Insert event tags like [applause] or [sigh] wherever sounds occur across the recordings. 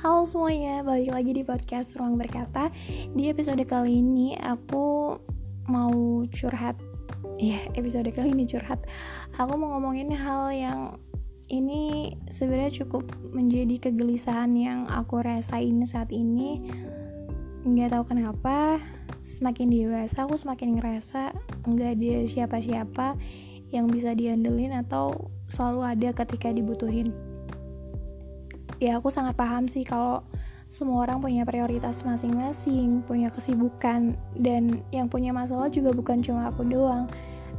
Halo semuanya, balik lagi di podcast Ruang Berkata. Di episode kali ini aku mau curhat. Ya, episode kali ini curhat. Aku mau ngomongin hal yang ini sebenarnya cukup menjadi kegelisahan yang aku rasain saat ini. Nggak tahu kenapa, semakin dewasa aku semakin ngerasa nggak ada siapa-siapa yang bisa diandelin atau selalu ada ketika dibutuhin ya aku sangat paham sih kalau semua orang punya prioritas masing-masing, punya kesibukan, dan yang punya masalah juga bukan cuma aku doang.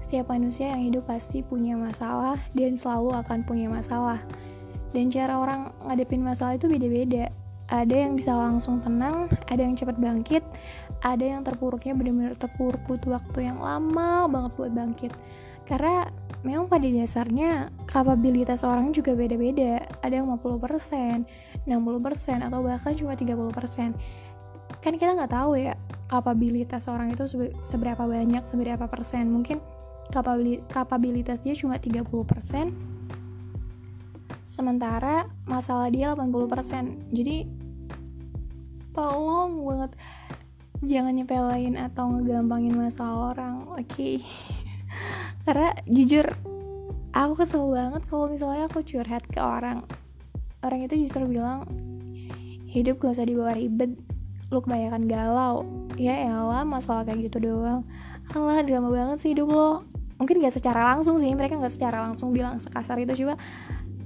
Setiap manusia yang hidup pasti punya masalah dan selalu akan punya masalah. Dan cara orang ngadepin masalah itu beda-beda. Ada yang bisa langsung tenang, ada yang cepat bangkit, ada yang terpuruknya benar-benar terpuruk butuh waktu yang lama banget buat bangkit. Karena memang pada dasarnya kapabilitas orang juga beda-beda. Ada yang 50%, 60% atau bahkan cuma 30% kan kita nggak tahu ya kapabilitas orang itu seberapa banyak seberapa persen. Mungkin kapabilitas dia cuma 30% sementara masalah dia 80% jadi tolong banget jangan nyepelain atau ngegampangin masalah orang oke? okay? [laughs] karena jujur aku kesel banget kalau misalnya aku curhat ke orang. Orang itu justru bilang hidup gak usah dibawa ribet. Lu kebanyakan galau. Ya elah masalah kayak gitu doang. Alah drama banget sih hidup lo. Mungkin gak secara langsung sih mereka gak secara langsung bilang sekasar itu. Coba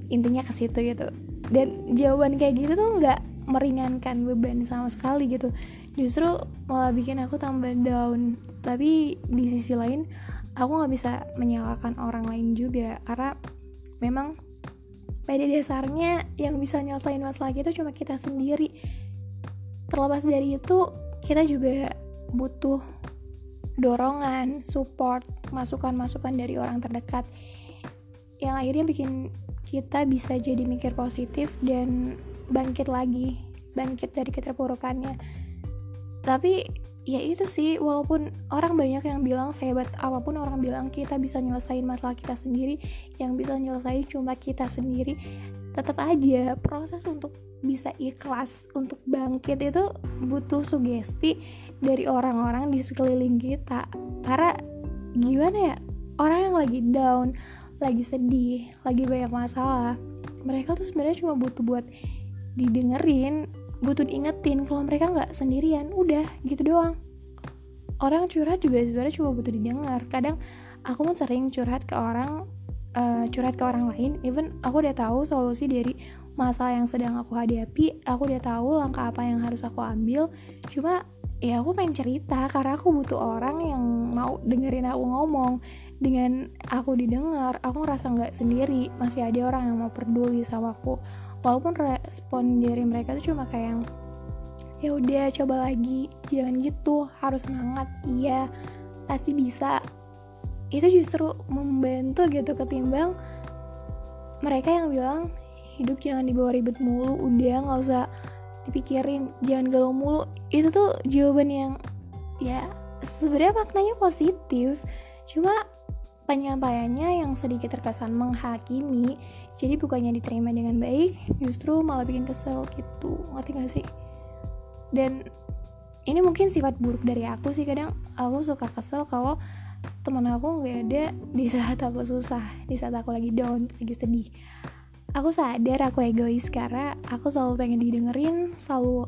intinya ke situ gitu. Dan jawaban kayak gitu tuh nggak meringankan beban sama sekali gitu. Justru malah bikin aku tambah down. Tapi di sisi lain aku nggak bisa menyalahkan orang lain juga karena memang pada dasarnya yang bisa nyelesain masalah itu cuma kita sendiri terlepas dari itu kita juga butuh dorongan, support, masukan-masukan dari orang terdekat yang akhirnya bikin kita bisa jadi mikir positif dan bangkit lagi, bangkit dari keterpurukannya. Tapi ya itu sih walaupun orang banyak yang bilang sehebat apa pun orang bilang kita bisa nyelesain masalah kita sendiri yang bisa nyelesain cuma kita sendiri tetap aja proses untuk bisa ikhlas untuk bangkit itu butuh sugesti dari orang-orang di sekeliling kita. Karena gimana ya orang yang lagi down lagi sedih lagi banyak masalah mereka tuh sebenarnya cuma butuh buat didengerin butuh diingetin kalau mereka nggak sendirian udah gitu doang. Orang curhat juga sebenarnya cuma butuh didengar. Kadang aku pun sering curhat ke orang uh, curhat ke orang lain. Even aku udah tahu solusi dari masalah yang sedang aku hadapi aku udah tahu langkah apa yang harus aku ambil. Cuma ya aku pengen cerita karena aku butuh orang yang mau dengerin aku ngomong. Dengan aku didengar aku ngerasa nggak sendiri. Masih ada orang yang mau peduli sama aku walaupun respon dari mereka tuh cuma kayak yang ya udah coba lagi jangan gitu harus semangat. Iya pasti bisa. Itu justru membantu gitu ketimbang mereka yang bilang hidup jangan dibawa ribet mulu udah nggak usah dipikirin jangan galau mulu. Itu tuh jawaban yang ya sebenarnya maknanya positif. Cuma penyampaiannya yang sedikit terkesan menghakimi jadi bukannya diterima dengan baik justru malah bikin kesel gitu. Ngerti gak sih? Dan ini mungkin sifat buruk dari aku sih kadang aku suka kesel kalau teman aku nggak ada di saat aku susah di saat aku lagi down lagi sedih. Aku sadar aku egois karena aku selalu pengen didengerin selalu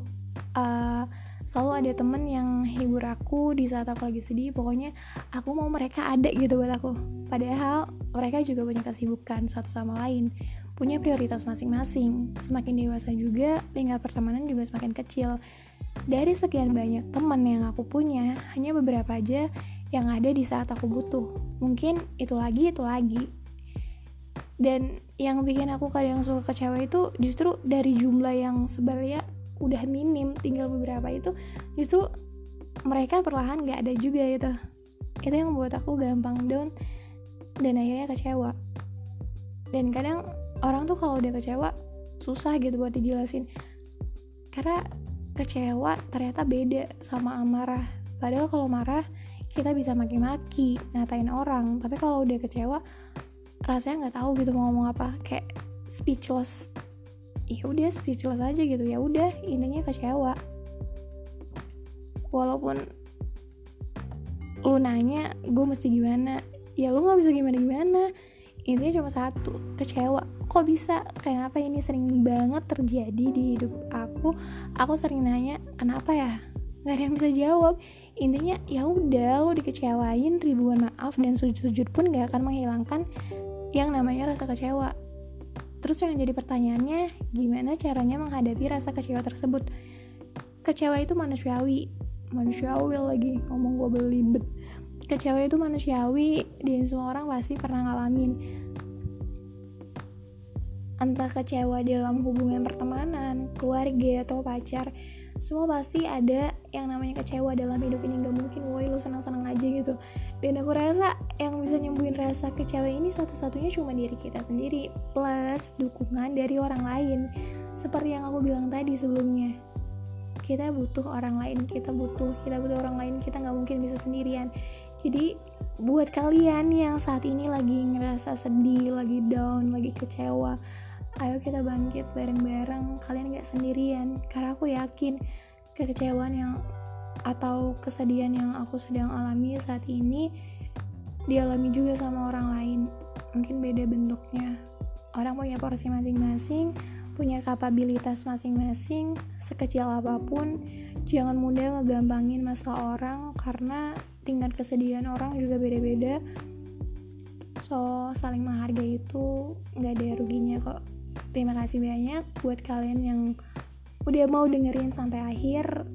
uh, selalu ada temen yang hibur aku di saat aku lagi sedih. Pokoknya aku mau mereka ada gitu buat aku. Padahal mereka juga punya kesibukan satu sama lain. Punya prioritas masing-masing. Semakin dewasa juga lingkar pertemanan juga semakin kecil. Dari sekian banyak teman yang aku punya hanya beberapa aja yang ada di saat aku butuh. Mungkin itu lagi itu lagi. Dan yang bikin aku kadang suka kecewa itu justru dari jumlah yang sebenarnya udah minim tinggal beberapa itu justru mereka perlahan gak ada juga itu itu yang membuat aku gampang down dan akhirnya kecewa. Dan kadang orang tuh kalau udah kecewa susah gitu buat dijelasin. Karena kecewa ternyata beda sama amarah. Padahal kalau marah kita bisa maki-maki ngatain orang. Tapi kalau udah kecewa rasanya nggak tahu gitu mau ngomong apa. Kayak speechless ya udah speechless aja gitu. Ya udah intinya kecewa. Walaupun lu nanya gue mesti gimana? Ya lu nggak bisa gimana gimana intinya cuma satu kecewa. Kok bisa? Kenapa ini sering banget terjadi di hidup aku? Aku sering nanya kenapa ya? Nggak ada yang bisa jawab. Intinya ya udah lo dikecewain ribuan maaf dan sujud-sujud pun gak akan menghilangkan yang namanya rasa kecewa terus yang jadi pertanyaannya gimana caranya menghadapi rasa kecewa tersebut? Kecewa itu manusiawi. Manusiawi lagi ngomong gue belibet. Kecewa itu manusiawi dan semua orang pasti pernah ngalamin. Entah kecewa dalam hubungan pertemanan, keluarga atau pacar semua pasti ada yang namanya kecewa dalam hidup ini. Gak mungkin woi lu senang-senang aja gitu. Dan aku rasa yang bisa nyembuhin rasa kecewa ini satu-satunya cuma diri kita sendiri plus dukungan dari orang lain. Seperti yang aku bilang tadi sebelumnya kita butuh orang lain kita butuh kita butuh orang lain kita nggak mungkin bisa sendirian. Jadi buat kalian yang saat ini lagi ngerasa sedih lagi down lagi kecewa ayo kita bangkit bareng-bareng kalian gak sendirian. Karena aku yakin kekecewaan yang atau kesedihan yang aku sedang alami saat ini dialami juga sama orang lain. Mungkin beda bentuknya. Orang punya porsi masing-masing punya kapabilitas masing-masing sekecil apa pun. Jangan mudah ngegampangin masalah orang karena tingkat kesedihan orang juga beda-beda. So saling menghargai itu nggak ada ruginya kok terima kasih banyak buat kalian yang udah mau dengerin sampai akhir.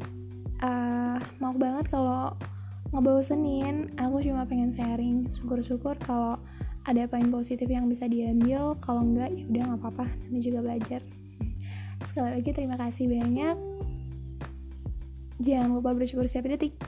Uh, maaf banget kalau ngebosenin. Aku cuma pengen sharing. Syukur-syukur kalau ada poin positif yang bisa diambil. Kalau enggak ya udah nggak apa-apa. Namanya juga belajar. Sekali lagi terima kasih banyak. Jangan lupa bersyukur setiap detik